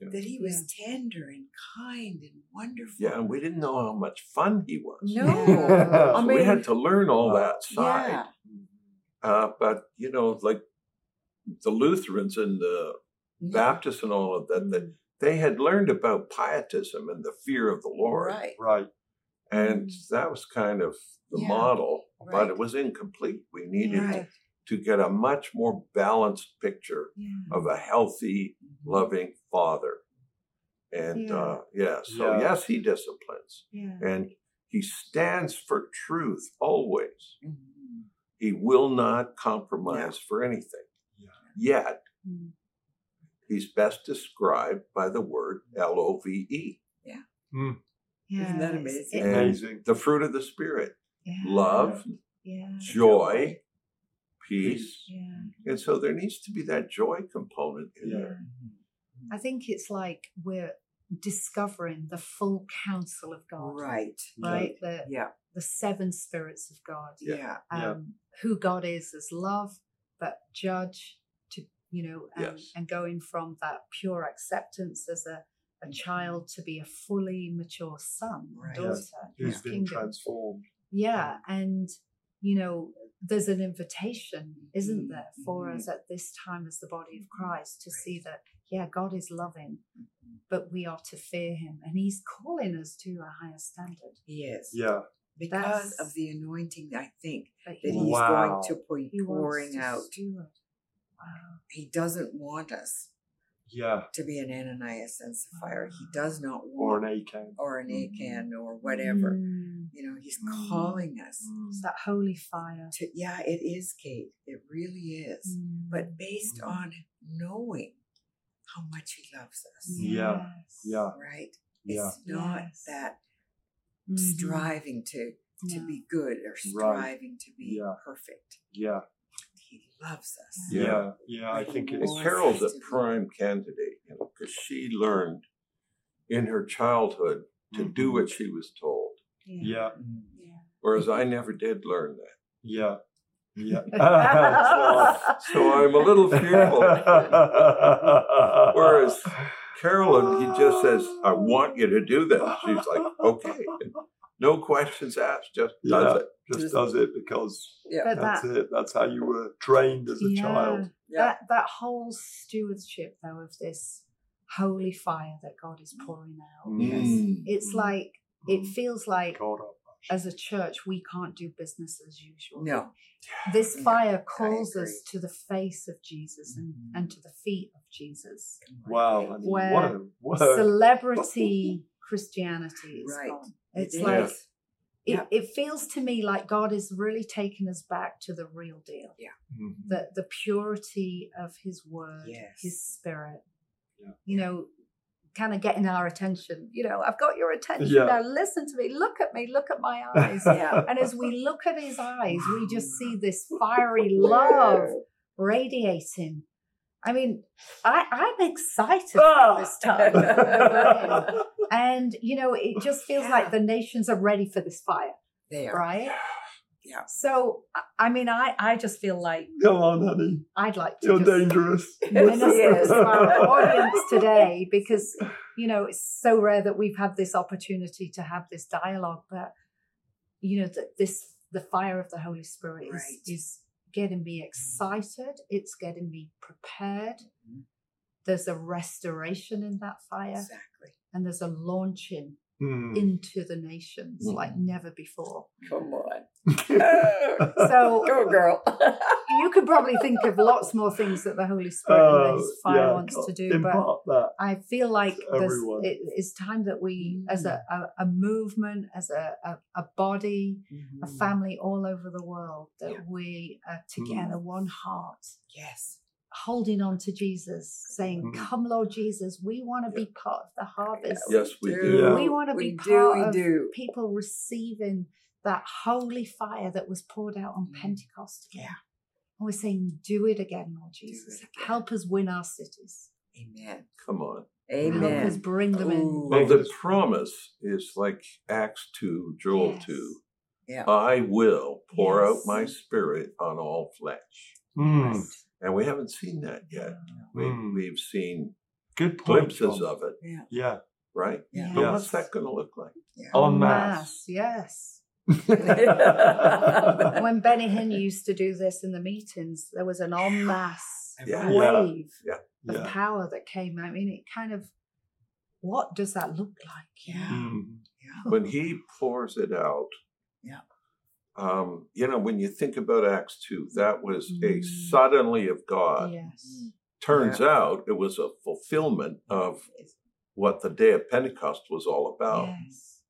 that he was tender and kind and wonderful Yeah, and we didn't know how much fun he was. no Yeah. i mean we had to learn all that side. yeah Uh, but you know, like the Lutherans and the Baptists and all of that, that Mm. they had learned about pietism and the fear of the Lord, right Right. and Mm. that was kind of the Yeah. model, but it was incomplete. We needed right to get a much more balanced picture Yeah. of a healthy, loving father. And Yeah. uh, yeah, so Yeah. yes, he disciplines, Yeah. and he stands for truth always. Mhm. He will not compromise for anything. Yeah. Yet, Mm. He's best described by the word L O V E, Yeah. Isn't that amazing? It- And Amazing. the fruit of the Spirit yeah. love, Yeah. joy, peace. Yeah. And so there needs to be that joy component in Yeah. there. I think it's like we're discovering the full counsel of God. right Right? The yeah the seven spirits of God. yeah Yeah. Um, who God is as love, but judge to you know, and, Yes. and going from that pure acceptance as a, a mm-hmm. child to be a fully mature son, Right. daughter, in Who's his been kingdom. transformed. Yeah, and you know, there's an invitation, isn't there, for Mhm. us at this time as the body of mm-hmm. Christ to see that, yeah, God is loving, mm-hmm. but we are to fear Him, and He's calling us to a higher standard. Yes. Yeah. because That's- of the anointing i think That that he's Wow. going to be pouring out steward. Wow. He doesn't want us Yeah. to be an ananias and Sapphira he does not want Or an Achan. or an Mhm. Achan or whatever Mm. you know he's Mm. calling us It's that holy fire. to yeah it is kate it really is Mm. but based Mm. on knowing how much he loves us Yeah. Yes. Yeah. right Yeah. it's not Yes. that Mhm. striving to to No. be good or striving to be Yeah. perfect. Yeah. He loves us. Yeah. Yeah. Yeah. I think it's Carol's a prime candidate, you know, because she learned in her childhood to do Mhm. what she was told, yeah. Yeah. whereas I never did learn that. Yeah. Yeah. So I'm a little fearful. Whereas Carolyn, he just says, I want you to do this. She's like, okay. No questions asked, just does Yeah. it. just does it because Yeah. That's that, it. That's how you were trained as a yeah, child. Yeah. that that whole stewardship though of this holy fire that God is pouring out. Mm. It's like it feels like God, as a church we can't do business as usual. No. This fire I calls us to the face of Jesus and, Mhm. and to the feet of Jesus. wow. I mean, Where what a word. Celebrity Christianity is Right. gone. It's It like it, Yeah. it feels to me like God is really taking us back to the real deal. Mhm. The the purity of his word, Yes. his spirit. Yeah. You know, kind of getting our attention. You know, I've got your attention Yeah. now. Listen to me. Look at me. Look at my eyes. Yeah. and as we look at his eyes, we just see this fiery love radiating. I mean, I, I'm excited for this time. and, you know, it just feels Yeah. like the nations are ready for this fire, They are. right? Yeah. So, I- I mean, I, I just feel like Come on, honey. I'd like to You're just dangerous. minister Yes. to our audience today because, you know, it's so rare that we've had this opportunity to have this dialogue, but you know, that this the fire of the Holy Spirit is, Right. is getting me excited. It's getting me prepared. Mhm. There's a restoration in that fire, Exactly. And there's a launching Hmm. into the nations like never before. Come on. So Go, girl. you could probably think of lots more things that the Holy Spirit Oh, and this fire yeah, wants to do, but. I feel like to there's, everyone. it, it's time that we, as a, a, a movement, as a, a, a body, a Mhm. family all over the world, that Yeah. we are together, one heart, Yes. Holding on to Jesus, saying, Mhm. Come, Lord Jesus, we want to be part of the harvest. Yes, we do. do. Yeah. We want to We be do, part we of do. people receiving that holy fire that was poured out on Mm. Pentecost again. Yeah. And we're saying, do it again, Lord Jesus. again. Help us win our cities. Amen. Come on. Help us Amen. bring them in. Well, the promise is like Acts 2, Joel Yes. 2. Yeah. I will pour out my spirit on all flesh. Hmm. Right. And we haven't seen that yet. We, Mm. We've seen Good point. glimpses John. of it, Yeah. right? Yeah. Yeah. But Yes. what's that going to look like? Yeah. En masse. Yes. When Benny Hinn used to do this in the meetings, there was an en masse Yeah. wave Yeah. of Yeah. power that came. I mean, it kind of, what does that look like? Yeah. Hmm. When he pours it out, Yeah. Um, you know, when you think about Acts 2, that was a Mm. suddenly of God. Yes. Turns out it was a fulfillment of what the day of Pentecost was all about. Yes.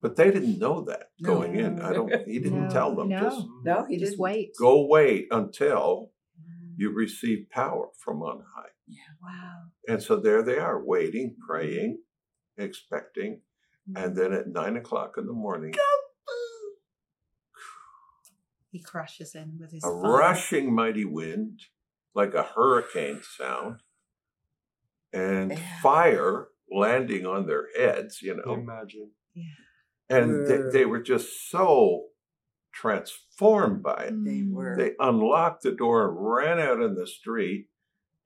But they didn't know that No. going in. I don't. He didn't No, tell them. no. Just No, he Just wait. go wait until you receive power from on high. Yeah. Wow. And so there they are, waiting, praying, expecting, Mm. and then at nine o'clock in the morning, He crashes in with his a fire. rushing mighty wind, like a hurricane sound, and Yeah. fire landing on their heads. You know, Imagine. and they, they were just so transformed by it. They Mm. were. They unlocked the door and ran out in the street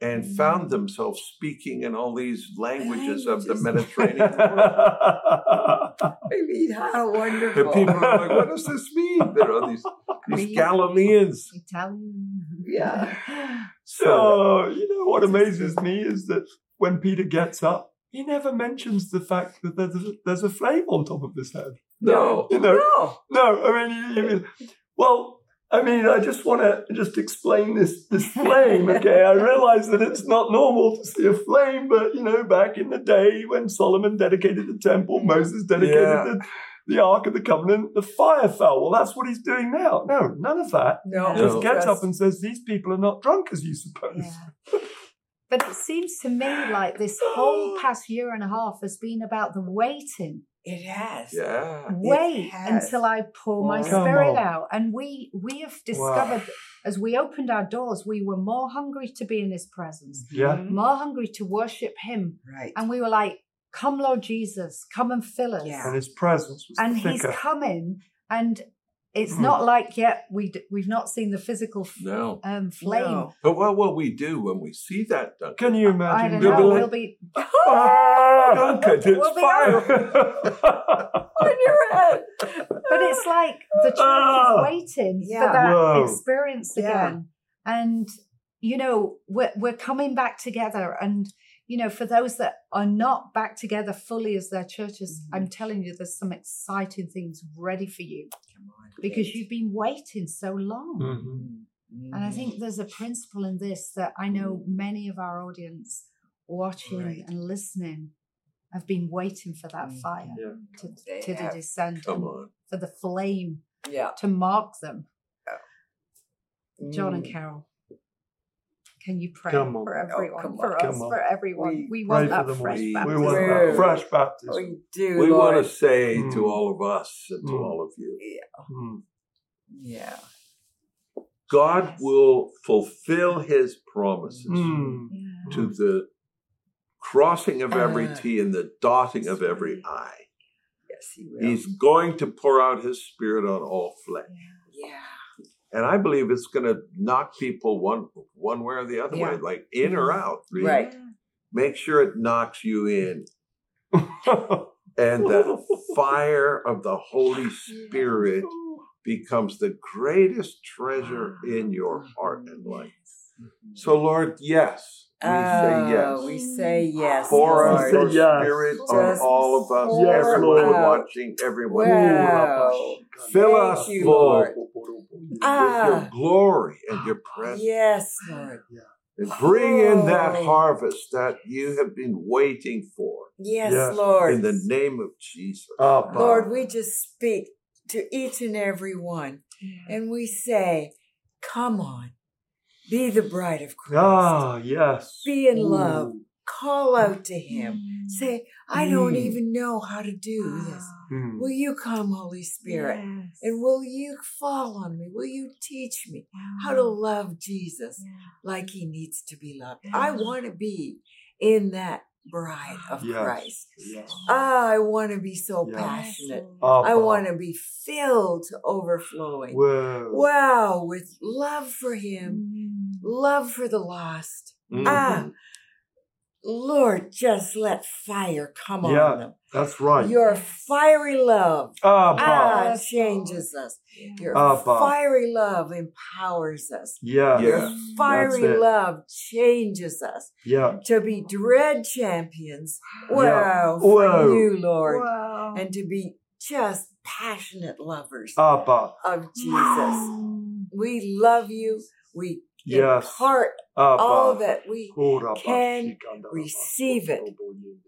and found themselves speaking in all these languages of the Languages. Mediterranean. I mean, how wonderful. and people are like, what does this mean? There are these, these Galileans. Italian. Yeah. So, So, you know, what amazes me is that when Peter gets up, he never mentions the fact that there's a, there's a flame on top of his head. no. You know, No. no, I mean, you- you mean, well, I mean, I just want to just explain this this flame. Okay, I realize that it's not normal to see a flame, but you know, back in the day when Solomon dedicated the temple, Moses dedicated Yeah. the, the Ark of the Covenant, the fire fell. Well, that's what he's doing now. No, none of that. No. He just No. gets Just- up and says, "These people are not drunk as you suppose." Yeah. But it seems to me like this whole past year and a half has been about the waiting. It has. Yeah. Wait has. until I pour my Come spirit on. out. And we we have discovered as we opened our doors, we were more hungry to be in his presence, Yeah. Mhm. more hungry to worship him. Right. And we were like, Come, Lord Jesus, come and fill us. Yeah. And his presence was And he's thicker. coming, and it's Mm. not like yet we d- we've not seen the physical f- No. um, flame. No. But what will we do when we see that, Duncan? Can you imagine? I imagine? don't They'll know. be like- we'll be Duncan, it's We'll be fire. On your head. but it's like the church Ah. is waiting Yeah. for that Whoa. experience Yeah. again and you know we're, we're coming back together and you know for those that are not back together fully as their churches Mhm. i'm telling you there's some exciting things ready for you on. because you've been waiting so long Mhm. and i think there's a principle in this that i know many of our audience watching Right. and listening have been waiting for that Mhm. fire Yeah. to, They to have. descend for the flame Yeah. to mark them. John and Mm. Carol, can you pray Come on. for Oh, everyone, come for on. us, Come on. for everyone? We We, want for that fresh. We baptism. We want Word. that fresh baptism. We do. We Lord. want to say Mm. to all of us and to Mm. all of you, Mm. Yeah. God Yes. will fulfill his promises Mm. Yeah. to the crossing of every Ah. T and the dotting of every I. Yes, he will. He's going to pour out his spirit on all flesh. yeah. And I believe it's going to knock people one one way or the other Yeah. way, like in or mm-hmm. out. Really. Right. Make sure it knocks you in and the fire of the Holy Spirit becomes the greatest treasure in your heart and life. So, Lord, yes, we say Oh, yes. we say yes. Pour Lord. us your Say yes. spirit on all of us, pour everyone out. watching, everyone. Wow. Fill Thank us you, full Lord. with Ah. your glory and your presence. Yes, Lord. And bring in that harvest that you have been waiting for Yes, Yes. Lord. in the name of Jesus. Abba. Lord, we just speak to each and every one and we say, Come on, be the bride of Christ. Ah, yes. Be in love. Call out to Him. Say, I don't Mm. even know how to do this. Mm. Will you come, Holy Spirit? And will you fall on me? Will you teach me how to love Jesus like he needs to be loved? I want to be in that bride of Yes. Christ. Yes. Ah, I want to be so Yes. passionate. Abba. I want to be filled to overflowing. Whoa. Wow, with love for him, love for the lost. Mm. Ah, Lord, just let fire come Yeah. on them. That's right. Your fiery love Abba. ah, changes us. Your Abba. fiery love empowers us. Yeah. Yeah. Fiery That's it. love changes us Yeah. to be dread champions. Yeah. Wow, for Whoa. you, Lord. Wow. And to be just passionate lovers Abba. of Jesus. We love you. We Yes. impart Abba. all that we Ora can receive it.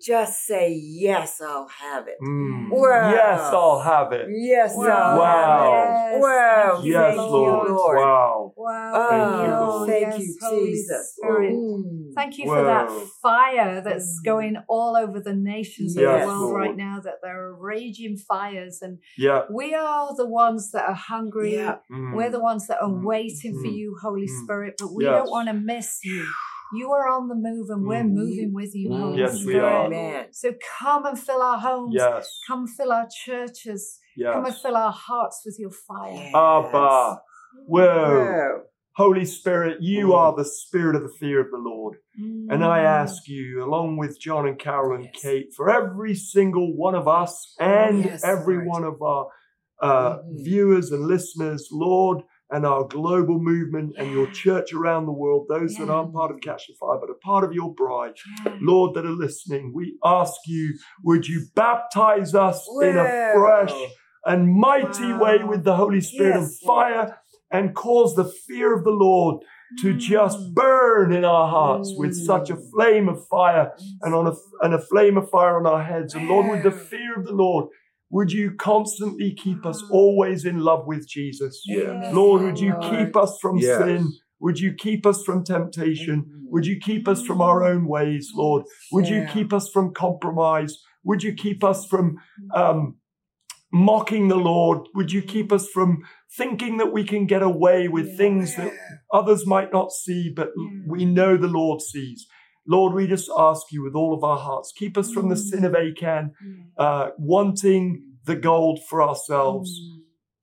just say, Yes, I'll have it. Mm. Wow. Yes, I'll have it. Yes, Wow. I'll Wow. have it. Wow. Yes, Thank Lord. you, Lord. Wow. Wow. Oh, you, Lord. thank yes, you, Jesus. Spirit. Mm. Thank you for that fire that's Mm. going all over the nations of the world Lord. right now, that there are raging fires. And Yeah. we are the ones that are hungry. Yeah. Mm. We're the ones that are Mm. waiting for Mm. you, Holy Mm. Spirit, but we Yes. don't want to miss you. You are on the move and we're Mm. moving with you. Holy Yes, we Spirit. are. So come and fill our homes. Yes. Come fill our churches. Come and fill our hearts with your fire. Yes. Abba. Whoa. Whoa. Holy Spirit, you Mm. are the spirit of the fear of the Lord. And I Mm. ask you, along with John and Carol and Yes. Kate, for every single one of us and Yes, every Lord. one of our uh, Mhm. viewers and listeners, Lord, and our global movement and your church around the world, those that aren't part of Catch the Fire, but are part of your bride, Yeah. Lord, that are listening, we ask you, would you baptize us in a fresh and mighty way with the Holy Spirit Yes, of fire and cause the fear of the Lord to Mm. just burn in our hearts with such a Mm. flame of fire and on a and a flame of fire on our heads. And Lord, with the fear of the Lord, would you constantly keep us always in love with Jesus? Yes. Lord, would you keep us from Yes. sin? Would you keep us from temptation? Would you keep us from our own ways, Lord? Would you keep us from compromise? Would you keep us from um, mocking the Lord? Would you keep us from thinking that we can get away with things that others might not see, but we know the Lord sees? Lord, we just ask you with all of our hearts, keep us from the sin of Achan, Yeah. uh, wanting the gold for ourselves.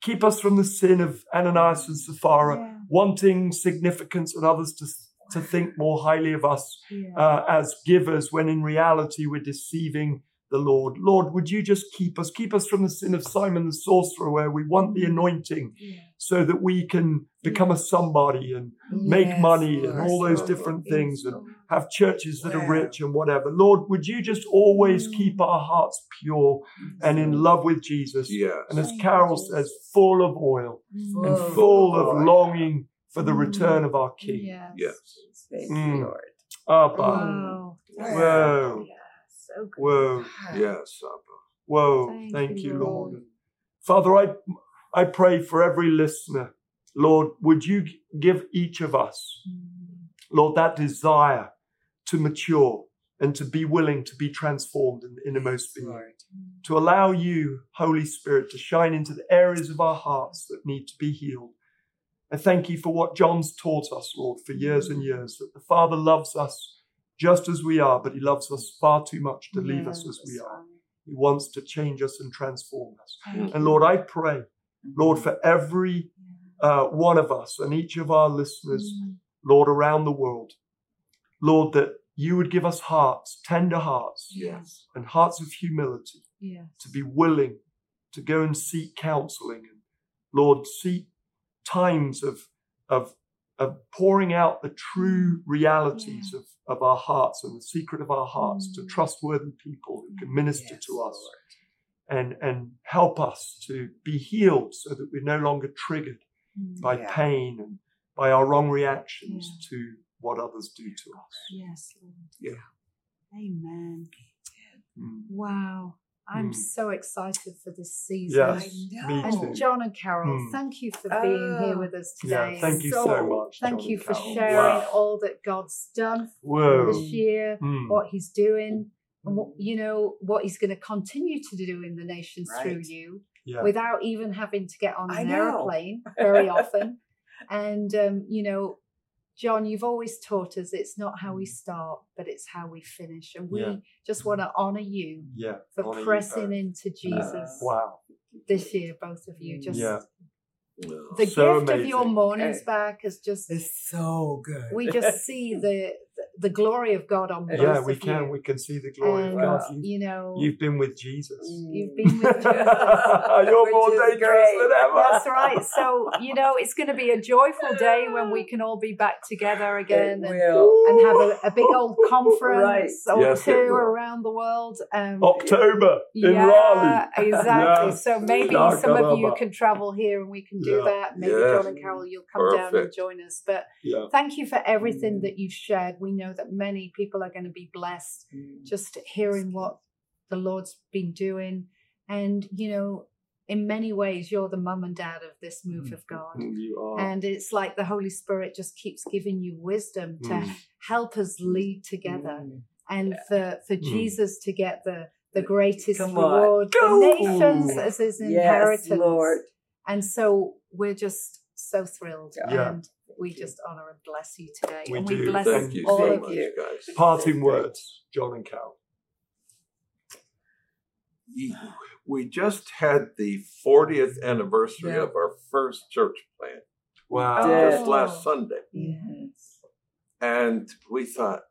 Keep us from the sin of Ananias and Sapphira, wanting significance and others to, to think more highly of us uh, as givers when in reality we're deceiving the Lord. Lord, would you just keep us, keep us from the sin of Simon the sorcerer, where we want the anointing Yeah. so that we can become a somebody and make Yes, money and all those Yes, different Lord. things and have churches that are rich and whatever. Lord, would you just always Mm. keep our hearts pure and in love with Jesus? Yes. And as Carol Jesus. says, full of oil Mm. and Full full of of oil. longing for the Mm. return of our King. Yes. Yes. Thank Mm. you, Lord. Abba. Wow. Whoa. Yeah. So good. Whoa. Yes, Abba. Whoa. Thank Thank, you, Lord. Lord. Father, I, I pray for every listener. Lord, would you give each of us, Mm. Lord, that desire to mature and to be willing to be transformed in the innermost being, Lord. to allow you, Holy Spirit, to shine into the areas of our hearts that need to be healed. I thank you for what John's taught us, Lord, for years and years, that the Father loves us just as we are, but he loves us far too much to leave us as we are. He wants to change us and transform us. And. Lord, I pray, Lord, for every uh, one of us and each of our listeners, Mm. Lord, around the world, Lord, that you would give us hearts, tender hearts, Yes. and hearts of humility Yeah. to be willing to go and seek counseling and Lord, seek times of of of pouring out the true realities of, of our hearts and the secret of our hearts to Mm. trustworthy people who can minister Yes, to us Lord. and and help us to be healed so that we're no longer triggered Mm. by Yeah. pain and by our wrong reactions Yeah. to what others do to us. Yes, Lord. Yeah. Amen. Mm. Wow. I'm Mm. so excited for this season. Yes, me too. And John and Carol, Mm. thank you for being here Oh. with us Yeah, today. thank you so, much. Thank John you for Carol. sharing Wow. all that God's done Whoa. this year, Mm. what He's doing, and what you know what He's going to continue to do in the nations through you, Yeah. without even having to get on an airplane very often. and um, you know, John, you've always taught us it's not how we mm. start, but it's how we finish, and we Yeah. just mm. want to honor you yeah. for honor pressing both. into Jesus uh, Wow. this year, both of you. Mm. Just Yeah. The So gift of your amazing. mornings Okay. back is just It's so good. we just see the the glory of God on both Yeah, we of can. you. We can see the glory and of God. You, you know you've been with Jesus. you've been with Jesus. You're more is dangerous great. than ever. That's right. So, you know, it's going to be a joyful day when we can all be back together again and, and have a, a big old conference or Yes, two around the world. Um, October in yeah, Raleigh. exactly. Yes. So maybe some of you can travel here and we can do Yeah. that. Maybe Yeah. John and Carol, you'll come down and join us. But Yeah. thank you for everything Mm. that you've shared. We know that many people are going to be blessed just hearing what the Lord's been doing. And, you know, in many ways, you're the mum and dad of this move of God. You are. And it's like the Holy Spirit just keeps giving you wisdom to Mm. help us lead together Mm. and for, for Mm. Jesus to get the, the greatest reward, the nations as his inheritance. Yes, Lord. And so we're just so thrilled. Yeah. And we just honor and bless you today. We and do. we bless Thank you all so of much, you. guys. Parting words, John and Carol. Ye- We just had the 40th anniversary Yeah. of our first church plant Wow. Yeah. just last Sunday. Yes. And we thought,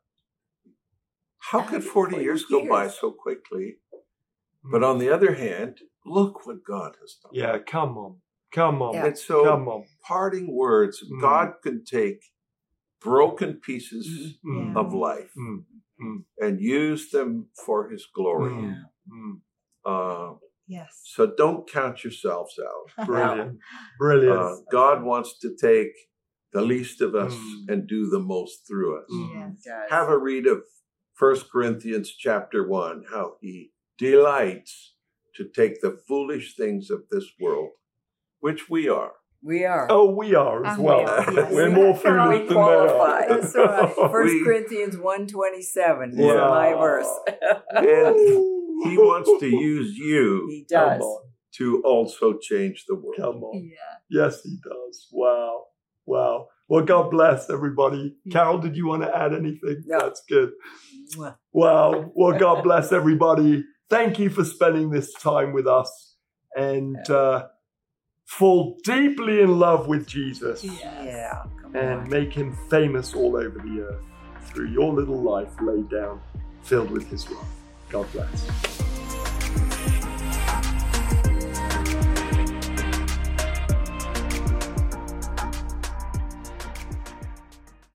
how could 40 years go by so quickly? Hmm. But on the other hand, look what God has done. Yeah, come on. Come on. Yeah. And so, Come on. Parting words, Mm. God can take broken pieces Mm. of life Mm. and use them for his glory. Mm. Mm. Uh, Yes. so don't count yourselves out. Brilliant. Brilliant. Uh, God wants to take the least of us Mm. and do the most through us. Mm. Yes. Have a read of First Corinthians chapter 1, how he delights to take the foolish things of this world, which we are. We are. oh, we are as And we well. are, yes. We're more Come on. foolish We than they are. qualify. That's right. First We- Corinthians 127 is Yeah. my verse. And he wants to use you he does. to also change the world. Come on. Yeah. Yes, he does. Wow. Wow. Well, God bless everybody. Carol, did you want to add anything? No. That's good. Mwah. Wow. Well, God bless everybody. Thank you for spending this time with us and uh, fall deeply in love with Jesus Yeah. And on. make him famous all over the earth through your little life laid down, filled with his love. God bless.